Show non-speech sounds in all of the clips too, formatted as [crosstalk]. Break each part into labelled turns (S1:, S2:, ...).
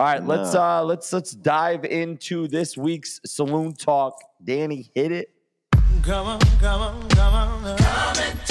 S1: All right, let's uh let's let's dive into this week's saloon talk. Danny, hit it.
S2: Come on, come on, come on. Come and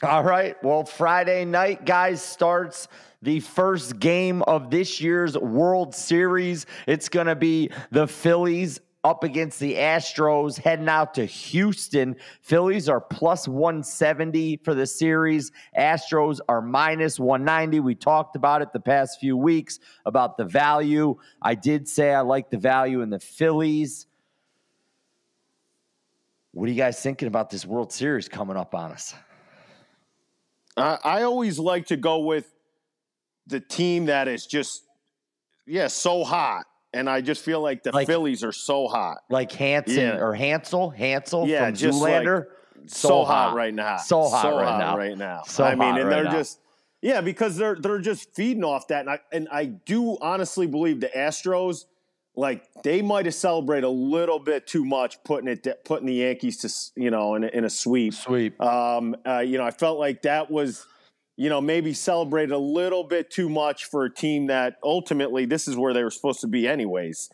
S1: All right. Well, Friday night, guys, starts the first game of this year's World Series. It's going to be the Phillies up against the Astros heading out to Houston. Phillies are plus 170 for the series. Astros are minus 190. We talked about it the past few weeks about the value. I did say I like the value in the Phillies. What are you guys thinking about this World Series coming up on us?
S3: I, I always like to go with the team that is just, yeah, so hot. And I just feel like the
S1: Like-
S3: Phillies are so hot.
S1: like Hanson
S3: Yeah.
S1: or Hansel, Hansel
S3: Yeah,
S1: from
S3: just like-
S1: Zoolander.
S3: So, hot. right now.
S1: So hot right
S3: hot
S1: now.
S3: Right now.
S1: So
S3: I mean,
S1: hot
S3: and
S1: right
S3: they're
S1: now.
S3: just yeah, because they're they're just feeding off that. And I and I do honestly believe the Astros, like they might have celebrated a little bit too much putting it putting the Yankees to you know in a, in a sweep.
S1: Sweep.
S3: Um, uh, you know, I felt like that was, you know, maybe celebrated a little bit too much for a team that ultimately this is where they were supposed to be, anyways.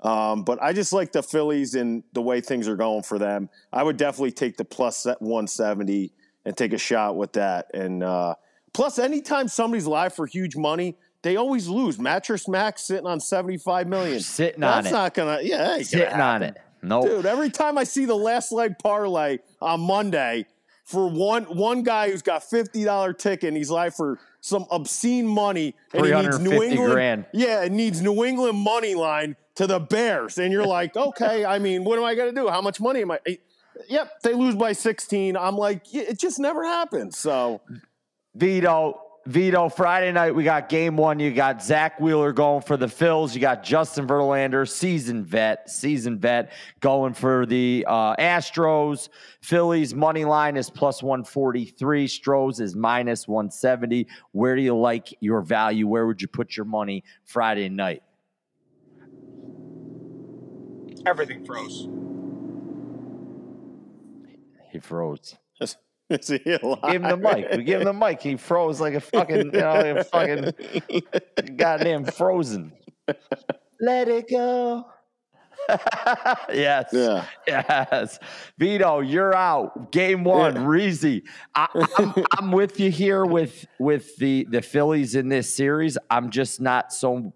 S3: Um, but I just like the Phillies and the way things are going for them. I would definitely take the plus 170 and take a shot with that. And uh, plus, anytime somebody's live for huge money, they always lose. Mattress Max sitting on 75 million.
S1: Sitting on it.
S3: That's not gonna, yeah, that ain't gonna
S1: Sitting on it. Nope.
S3: Dude, every time I see the last leg parlay on Monday for one one guy who's got fifty dollar ticket and he's live for some obscene money and he needs New
S1: 350
S3: England.
S1: grand.
S3: Yeah, it needs New England money line to the Bears, and you're like, [laughs] okay, I mean, what am I gonna do? How much money am I? eh, Yep, they lose by sixteen. I'm like, it just never happens. So
S1: Vito. Vito, Friday night, we got game one. You got Zack Wheeler going for the Phils. You got Justin Verlander, season vet, season vet, going for the uh, Astros. Phillies money line is plus 143. Stros is minus 170. Where do you like your value? Where would you put your money Friday night?
S4: Everything froze.
S1: He froze. [laughs]
S3: is he alive?
S1: Give him the mic. We give him the mic. He froze like a fucking, you know, like a fucking [laughs] goddamn frozen. Let it go. [laughs] yes.
S3: Yeah.
S1: Yes. Vito, you're out. Game one,
S3: Yeah.
S1: Reezy. I, I'm, I'm with you here with with the the Phillies in this series. I'm just not so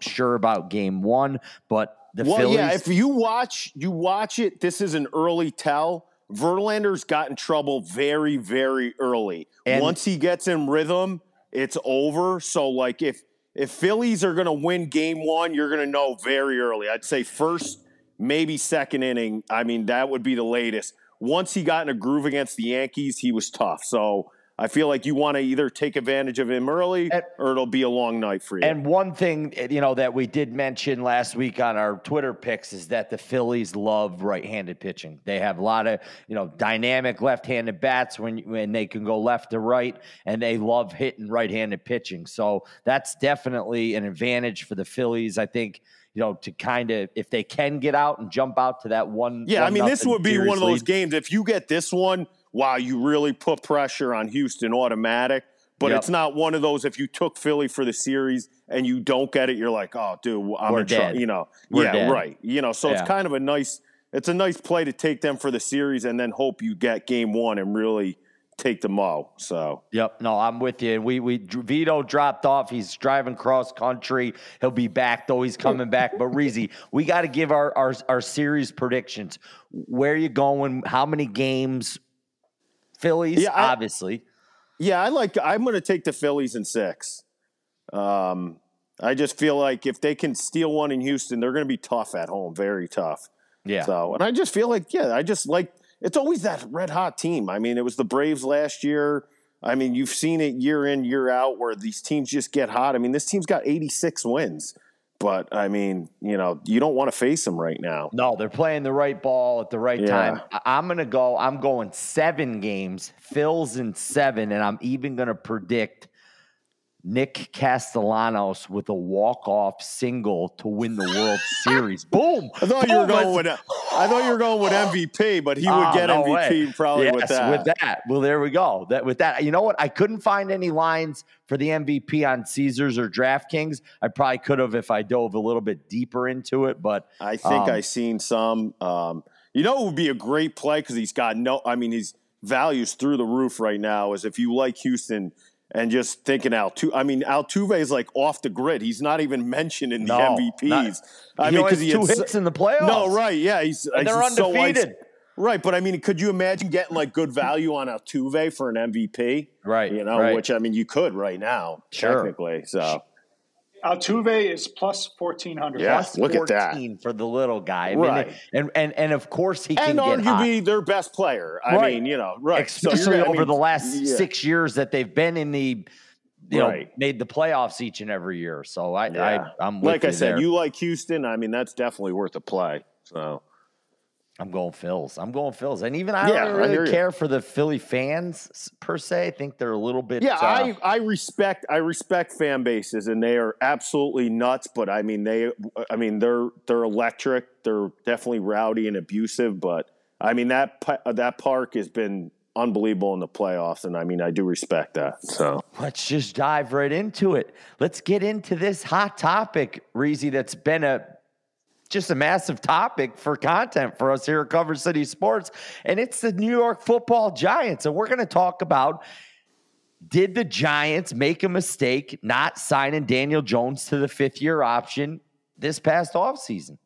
S1: sure about game one, but the
S3: well,
S1: Phillies.
S3: yeah. If you watch, you watch it. This is an early tell. Verlander's got in trouble very, very early.
S1: And-
S3: Once he gets in rhythm, it's over. So, like, if if Phillies are going to win Game One, you're going to know very early. I'd say first, maybe second inning. I mean, that would be the latest. Once he got in a groove against the Yankees, he was tough. So. I feel like you want to either take advantage of him early,
S1: And-
S3: or it'll be a long night for you.
S1: And one thing, eh, you know, that we did mention last week on our Twitter picks is that the Phillies love right-handed pitching. They have a lot of, you know, dynamic left-handed bats when when they can go left to right, and they love hitting right-handed pitching. So that's definitely an advantage for the Phillies. I think, you know, to kind of if they can get out and jump out to that one.
S3: Yeah, I mean, this would be one of those
S1: lead.
S3: games. If you get this one, wow, you really put pressure on Houston automatic. But
S1: Yep.
S3: it's not one of those. If you took Philly for the series and you don't get it, you're like, oh, dude, I'm
S1: We're
S3: in
S1: dead.
S3: You know,
S1: We're
S3: yeah,
S1: dead.
S3: right. You know, so
S1: Yeah.
S3: it's kind of a nice. It's a nice play to take them for the series and then hope you get game one and really take them all. So
S1: Yep. No, I'm with you. We we Vito dropped off. He's driving cross country. He'll be back though. He's coming back. But Reezy, we got to give our, our our series predictions. Where are you going? How many games? Phillies,
S3: Yeah, I-
S1: obviously.
S3: Yeah, I like. I'm going to take the Phillies in six. Um, I just feel like if they can steal one in Houston, they're going to be tough at home, very tough.
S1: Yeah.
S3: So, and I just feel like, yeah, I just like it's always that red hot team. I mean, it was the Braves last year. I mean, you've seen it year in, year out where these teams just get hot. I mean, this team's got 86 wins. But I mean, you know, you don't want to face them right now.
S1: No, they're playing the right ball at the right
S3: Yeah.
S1: time. I'm gonna go. I'm going seven games. Phil's in seven, and I'm even gonna predict Nick Castellanos with a walk-off single to win the World [laughs] Series. Boom!
S3: I thought you were going with I thought you were going with MVP, but he would
S1: Oh,
S3: get
S1: no
S3: MVP
S1: way.
S3: probably
S1: yes,
S3: with that.
S1: With that. Well, there we go. That with that. You know what? I couldn't find any lines for the MVP on Caesars or DraftKings. I probably could have if I dove a little bit deeper into it, but
S3: I think
S1: Um,
S3: I seen some. Um, you know, it would be a great play because he's got no. I mean, his values through the roof right now. Is if you like Houston and just thinking Altuve. I mean, Altuve is like off the grid. He's not even mentioned in the
S1: No,
S3: MVPs.
S1: not-
S3: I mean, because he
S1: two hits in the playoffs.
S3: No, right? Yeah, he's
S1: And they're
S3: he's so
S1: undefeated.
S3: Right, but I mean, could you imagine getting like good value on Altuve for an MVP?
S1: Right,
S3: You know,
S1: right.
S3: which I mean, you could right now,
S1: Sure.
S3: technically. So
S4: Altuve is plus 1400.
S3: Yeah.
S1: Plus
S3: look at that.
S1: for the little guy. I mean,
S3: Right.
S1: and, and and of course he
S3: and
S1: can get hot.
S3: arguably their best player. I
S1: Right.
S3: mean, you know, right?
S1: Especially
S3: gonna- I
S1: over
S3: mean,
S1: the last
S3: yeah.
S1: six years that they've been in the you know
S3: Right.
S1: made the playoffs each and every year. So I,
S3: Yeah.
S1: I I'm with
S3: like I said,
S1: there.
S3: you like Houston. I mean, that's definitely worth a play. So
S1: I'm going Phils. I'm going Phils, and even I
S3: Yeah,
S1: don't
S3: I
S1: really
S3: you.
S1: care for the Philly fans per se. I think they're a little bit.
S3: yeah,
S1: uh,
S3: I I respect I respect fan bases, and they are absolutely nuts. But I mean, they I mean they're they're electric. They're definitely rowdy and abusive. But I mean that that park has been unbelievable in the playoffs, and I mean I do respect that. So
S1: Let's just dive right into it. Let's get into this hot topic, Reezy, that's been a just a massive topic for content for us here at Cover City Sports. And it's the New York football giants. And we're going to talk about did the Giants make a mistake not signing Daniel Jones to the fifth year option this past offseason?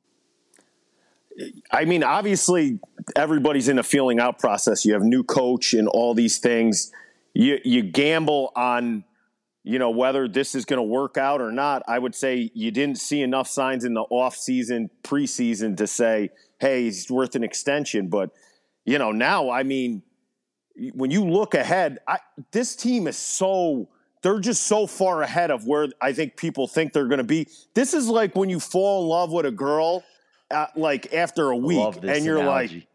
S3: I mean, obviously, everybody's in a feeling out process. You have new coach and all these things. You you gamble on, you know, whether this is going to work out or not. I would say you didn't see enough signs in the off season, preseason to say, hey, he's worth an extension. But you know, now, I mean, when you look ahead, I, this team is so. They're just so far ahead of where I think people think they're going to be. This is like when you fall in love with a girl, uh, like after a week, and you're like,
S1: analogy.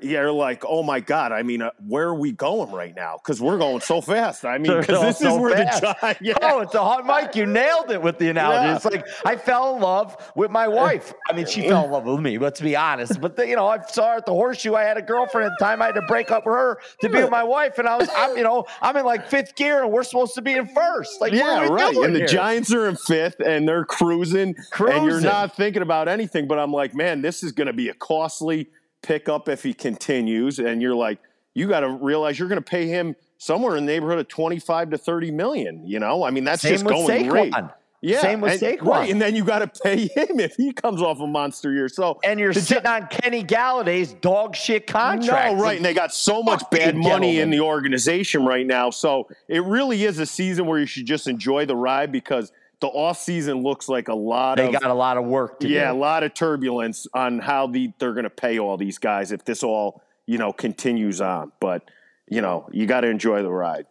S3: Yeah, you're like, oh my god. I mean, uh, where are we going right now? Because we're going so fast. I mean, because this is where
S1: fast.
S3: the giant. Yeah.
S1: Oh, it's a hot mic. You nailed it with the analogy.
S3: Yeah.
S1: It's like I fell in love with my wife. I mean, she fell in love with me. Let's be honest. But the, you know, I saw her at the horseshoe. I had a girlfriend at the time. I had to break up with her to be with my wife, and I was, I'm, you know, I'm in like fifth gear, and we're supposed to be in first. Like,
S3: Yeah, right. And the? Giants are in fifth, and they're cruising, and you're not thinking about anything. But I'm like, man, this is going to be a costly pickup if he continues. And you're like, you got to realize you're going to pay him somewhere in the neighborhood of 25 to 30 million. You know, I mean, that's
S1: Same
S3: just
S1: with
S3: going
S1: Saquon.
S3: great. Yeah,
S1: Same with
S3: and,
S1: Saquon.
S3: Right, and then you got to pay [laughs] him if he comes off a monster year. So
S1: and you're sitting on Kenny Golladay's dog shit contract.
S3: No, right. And they got so much bad money in the organization right now. So it really is a season where you should just enjoy the ride because the off season looks like a lot
S1: They
S3: of
S1: got a lot of work to
S3: yeah, a lot of turbulence on how the they're going to pay all these guys if this all you know continues on. But you know you got to enjoy the ride.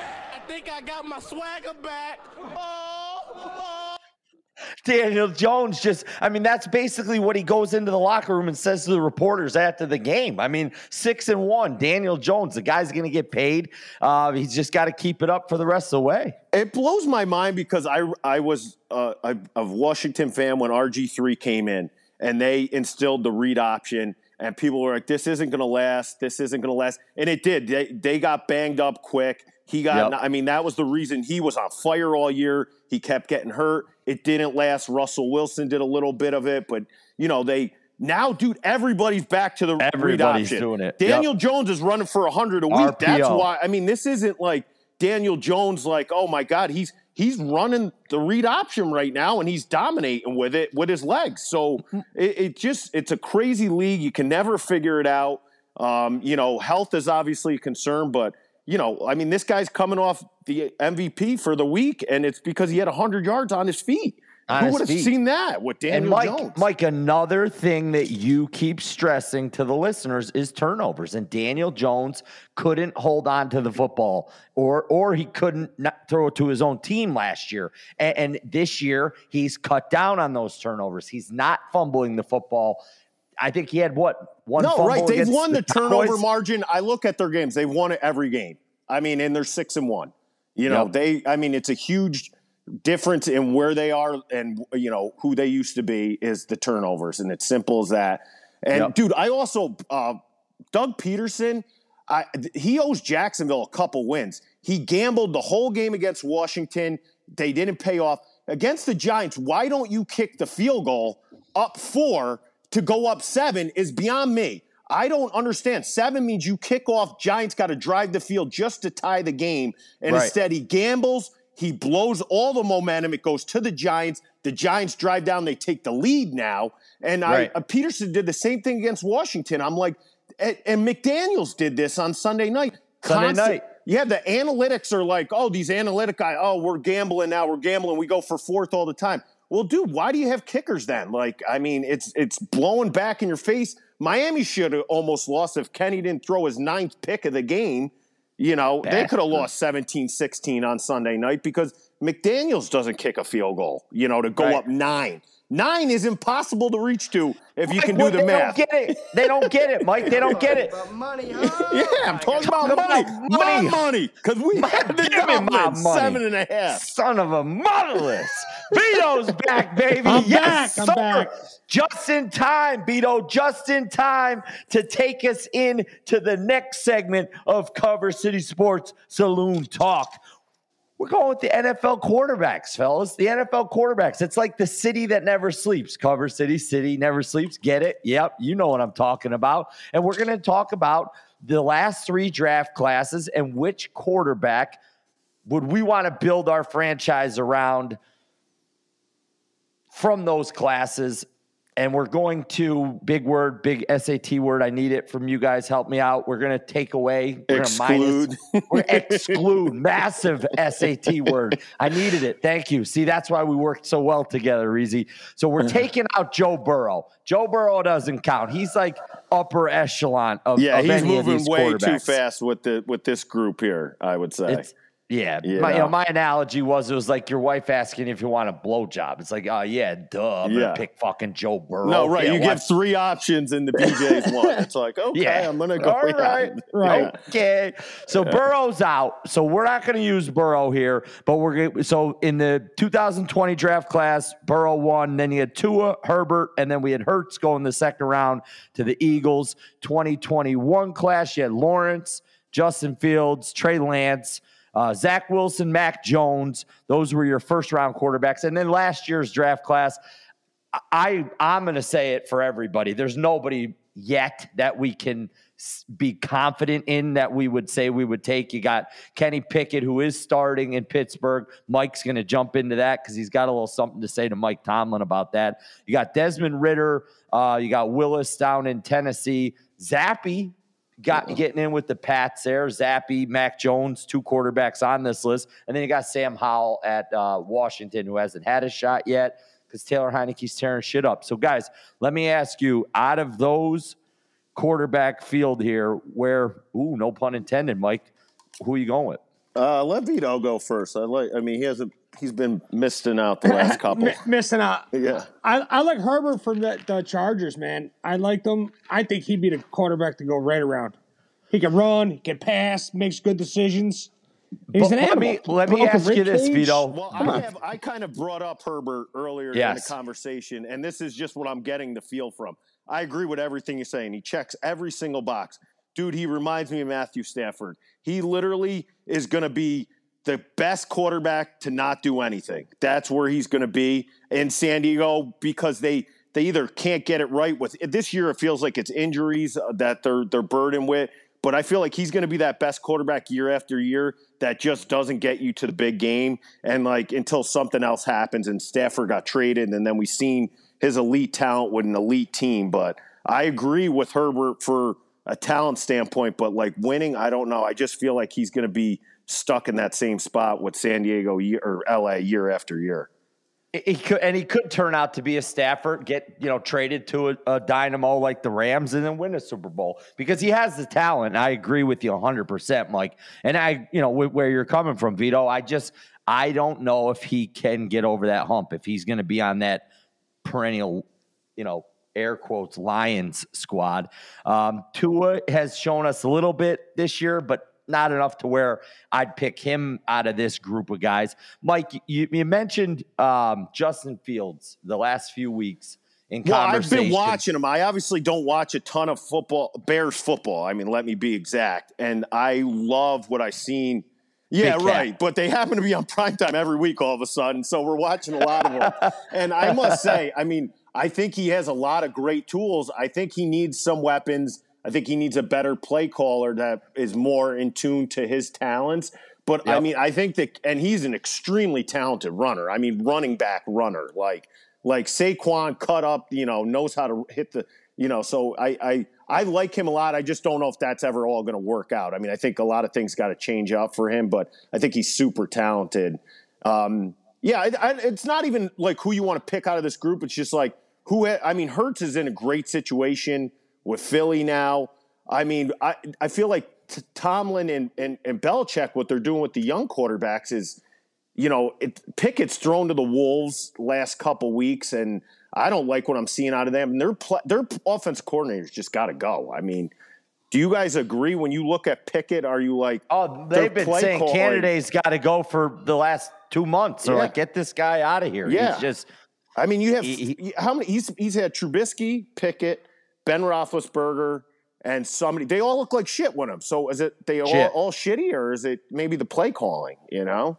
S5: I think I got my swagger back. Oh, oh.
S1: Daniel Jones just, I mean, that's basically what he goes into the locker room and says to the reporters after the game. I mean, six and one, Daniel Jones, the guy's going to get paid. Uh, he's just got to keep it up for the rest of the way.
S3: It blows my mind because I I was uh, a, a Washington fan when RG three came in and they instilled the read option and people were like, "This isn't going to last. This isn't going to last," and it did. They they got banged up quick. He got.
S1: Yep.
S3: I mean, that was the reason he was on fire all year. He kept getting hurt. It didn't last. Russell Wilson did a little bit of it, but you know they. Now, dude, everybody's back to the read
S1: Everybody's
S3: option.
S1: doing it.
S3: Daniel Jones is running for hundred a week. That's why. I mean, this isn't like Daniel Jones. Like, oh my God, he's he's running the read option right now, and he's dominating with it with his legs. So it, it just it's a crazy league. You can never figure it out. Um, you know, health is obviously a concern, but you know, I mean, this guy's coming off the MVP for the week, and it's because he had hundred yards on his feet.
S1: on
S3: Who would have seen that with Daniel
S1: and Mike,
S3: Jones?
S1: Mike, another thing that you keep stressing to the listeners is turnovers. And Daniel Jones couldn't hold on to the football, or or he couldn't not throw it to his own team last year. And, and this year, he's cut down on those turnovers. He's not fumbling the football. I think he had what one.
S3: no, right. They've won the turnover
S1: Cowboys?
S3: margin. I look at their games; they've won it every game. I mean, and they're six and one. You know,
S1: Yep.
S3: they. I mean, it's a huge difference in where they are and you know who they used to be is the turnovers, and it's simple as that. And
S1: Yep.
S3: dude, I also uh, Doug Pederson. I, he owes Jacksonville a couple wins. He gambled the whole game against Washington. They didn't pay off against the Giants. Why don't you kick the field goal up four to go up seven? Is beyond me. I don't understand. Seven means you kick off. Giants got to drive the field just to tie the game, and
S1: Right.
S3: instead he gambles. He blows all the momentum. It goes to the Giants. The Giants drive down. They take the lead now. And
S1: Right.
S3: I, uh, Pederson did the same thing against Washington. I'm like, and, and McDaniels did this on Sunday night.
S1: Sunday night.
S3: Yeah, the analytics are like, oh, these analytic guys, oh, we're gambling now. We're gambling. We go for fourth all the time. Well, dude, why do you have kickers then? Like, I mean, it's it's blowing back in your face. Miami should have almost lost if Kenny didn't throw his ninth pick of the game. You know, they could have lost 17 16 on Sunday night because McDaniels doesn't kick a field goal, you know, to go
S1: Right.
S3: up nine. Nine is impossible to reach to if you
S1: Mike,
S3: can do
S1: well,
S3: the
S1: they
S3: math.
S1: Don't get it. They don't get it, Mike. They don't get it. [laughs] money, huh?
S3: Yeah, I'm talking about
S1: Talk
S3: money.
S1: about
S3: My
S1: money.
S3: money. Because we have the
S1: Give me money.
S3: seven and a half.
S1: Son of a motherless. Vito's back, baby.
S6: I'm
S1: yes,
S6: back, I'm back.
S1: Just in time, Vito, just in time to take us in to the next segment of Cover City Sports Saloon Talk. We're going with the NFL quarterbacks, fellas. The NFL quarterbacks. It's like the city that never sleeps. Cover City, city never sleeps. Get it? Yep. You know what I'm talking about. And we're going to talk about the last three draft classes and which quarterback would we want to build our franchise around from those classes. And we're going to big word, big SAT word. I need it from you guys. Help me out. We're going to take away, we're gonna minus-
S3: Exclude.
S1: we're exclude massive SAT word. I needed it. Thank you. See, that's why we worked so well together, Reezy. So we're taking out Joe Burrow. Joe Burrow doesn't count. He's like upper echelon of
S3: Yeah,
S1: of
S3: he's moving way too fast with the with this group here. I would say.
S1: It's yeah.
S3: You
S1: my, you know, my analogy was it was like your wife asking if you want a blowjob. It's like, oh yeah, duh. I'm
S3: Yeah.
S1: gonna pick fucking Joe Burrow.
S3: no, right.
S1: Yeah,
S3: you give three options and the [laughs] BJ's one. It's like, okay,
S1: Yeah.
S3: I'm gonna go.
S1: All right.
S6: Right.
S1: Okay. So Burrow's out. So we're not going to use Burrow here, but we're gonna, so in the 2020 draft class, Burrow won. Then you had Tua, Herbert, and then we had Hurts go in the second round to the Eagles. 2021 class, you had Lawrence, Justin Fields, Trey Lance. Uh, Zach Wilson, Mac Jones, those were your first round quarterbacks. And then last year's draft class, I I'm going to say it for everybody. There's nobody yet that we can be confident in that we would say we would take. You got Kenny Pickett who is starting in Pittsburgh. Mike's going to jump into that cuz he's got a little something to say to Mike Tomlin about that. You got Desmond Ridder, uh, you got Willis down in Tennessee. Zappe got getting in with the Pats there. Zappe, Mac Jones, two quarterbacks on this list, and then you got Sam Howell at uh, Washington, who hasn't had a shot yet because Taylor Heinicke's tearing shit up. So, guys, let me ask you: out of those quarterback field here, where ooh, no pun intended, Mike, who are you going with?
S3: Uh, let Vito go first. I like. I mean, he hasn't. He's been missing out the last [laughs] couple.
S6: Mi- missing out.
S3: yeah.
S6: I, I like Herbert from the, the Chargers, man. I like them. I think he'd be the quarterback to go right around. He can run, he can pass, makes good decisions. He's
S1: But
S6: an
S1: let
S6: animal.
S1: me let me ask you this, Vito.
S3: Well,
S6: Come
S3: I
S6: on.
S3: have. I kind of brought up Herbert earlier in the conversation, and this is just what I'm getting the feel from. I agree with everything you're saying. He checks every single box, dude. He reminds me of Matthew Stafford. He literally is going to be the best quarterback to not do anything. That's where he's going to be in San Diego because they they either can't get it right with this year. It feels like it's injuries uh, that they're they're burdened with. But I feel like he's going to be that best quarterback year after year that just doesn't get you to the big game. And like until something else happens and Stafford got traded, and then we seen his elite talent with an elite team. But I agree with Herbert for a talent standpoint, but like winning, I don't know. I just feel like he's going to be stuck in that same spot with San Diego or LA year after year.
S1: He could, and he could turn out to be a Stafford, get you know traded to a, a dynamo like the Rams, and then win a Super Bowl because he has the talent. I agree with you 100, percent Mike. And I, you know, wh- where you're coming from, Vito. I just, I don't know if he can get over that hump. If he's going to be on that perennial, you know, air quotes Lions squad. Um, Tua has shown us a little bit this year, but not enough to where I'd pick him out of this group of guys. Mike, you, you mentioned um, Justin Fields the last few weeks in
S3: Well, I've been watching him. I obviously don't watch a ton of football, Bears football. I mean, let me be exact. And I love what I've seen. Yeah, right. But they happen to be on primetime every week all of a sudden. So we're watching a lot of them. and I must say, I mean, I think he has a lot of great tools. I think he needs some weapons. I think he needs a better play caller that is more in tune to his talents. But I mean, I think that, and he's an extremely talented runner. I mean, running back runner, like like Saquon cut up, you know, knows how to hit the, you know. So I I I like him a lot. I just don't know if that's ever all going to work out. I mean, I think a lot of things got to change up for him, but I think he's super talented. Um, yeah, I, I, it's not even like who you want to pick out of this group. It's just like who. I mean, Hurts is in a great situation with Philly now. I mean, I I feel like t- Tomlin and, and and Belichick, what they're doing with the young quarterbacks is, you know, it, Pickett's thrown to the wolves last couple weeks, and I don't like what I'm seeing out of them. And their pl- their offense coordinators just got to go. I mean, do you guys agree when you look at Pickett? Are you like,
S1: Oh, they've been saying Canada's got to go for the last two months. They're
S3: Yeah.
S1: like, get this guy out of here.
S3: Yeah.
S1: He's just
S3: I mean, you have
S1: He-
S3: how many? He's he's had Trubisky, Pickett, Ben Roethlisberger, and somebody. They all look like shit with him. So is it they all, all shitty, or is it maybe the play calling? You know?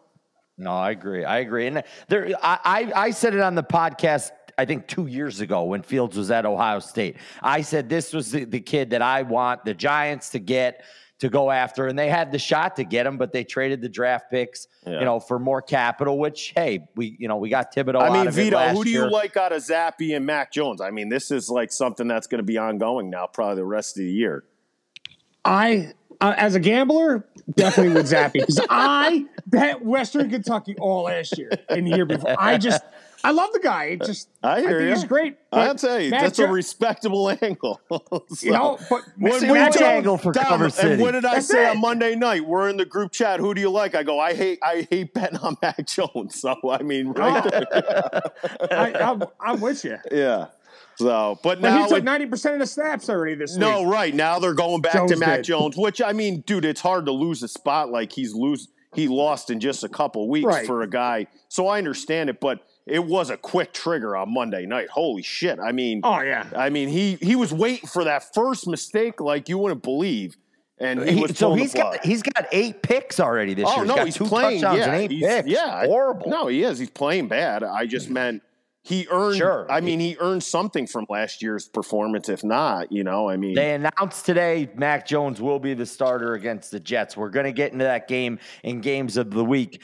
S1: No, I agree. I agree. And there, I, I, I said it on the podcast. I think two years ago when Fields was at Ohio State. I said this was the, the kid that I want the Giants to get to go after, and they had the shot to get him, but they traded the draft picks,
S3: Yeah.
S1: you know, for more capital. Which, hey, we, you know, we got Thibodeaux.
S3: I
S1: out
S3: mean,
S1: of it
S3: Vito,
S1: last
S3: who do you
S1: year.
S3: like out of Zappe and Mac Jones? I mean, this is like something that's going to be ongoing now, probably the rest of the year.
S6: I, uh, as a gambler, definitely would Zappe because [laughs] I bet Western Kentucky all last year and the year before. I just, I love the guy. It just,
S3: I hear
S6: think
S3: ya.
S6: he's great.
S3: I'll tell you,
S6: Matt
S3: that's a respectable [laughs] angle.
S6: You know, but
S3: What-
S6: Matt
S3: what
S1: angle for
S3: Dom,
S1: Cover
S3: And
S1: City.
S3: what did I
S6: That's
S3: say
S6: it.
S3: on Monday night? We're in the group chat. Who do you like? I go, I hate, I hate betting on [laughs] Mac Jones. So I mean, right there.
S6: I, I'm, I'm with you. [laughs]
S3: yeah. So, but
S6: But
S3: now
S6: he took ninety percent of the snaps already this
S3: no,
S6: week.
S3: right now they're going back to
S6: Jones
S3: Mac
S6: did.
S3: Jones, which I mean, dude, it's hard to lose a spot like he's lose. He lost in just a couple weeks
S6: Right.
S3: for a guy, so I understand it. But it was a quick trigger on Monday night. Holy shit! I mean,
S6: Oh yeah.
S3: I mean, he he was waiting for that first mistake like you wouldn't believe, and he,
S1: He-
S3: was
S1: so
S3: pulling
S1: he's
S3: the plug.
S1: got he's got eight picks already this
S3: Oh
S1: year.
S3: no,
S1: got
S3: he's
S1: two
S3: playing.
S1: touchdowns
S3: Yeah,
S1: and eight
S3: he's-
S1: picks.
S3: yeah,
S1: horrible.
S3: No, he is. He's playing bad. I just mm. meant he earned.
S1: Sure.
S3: I mean, he earned something from last year's performance. If not, you know, I mean,
S1: They announced today Mac Jones will be the starter against the Jets. We're going to get into that game in games of the week.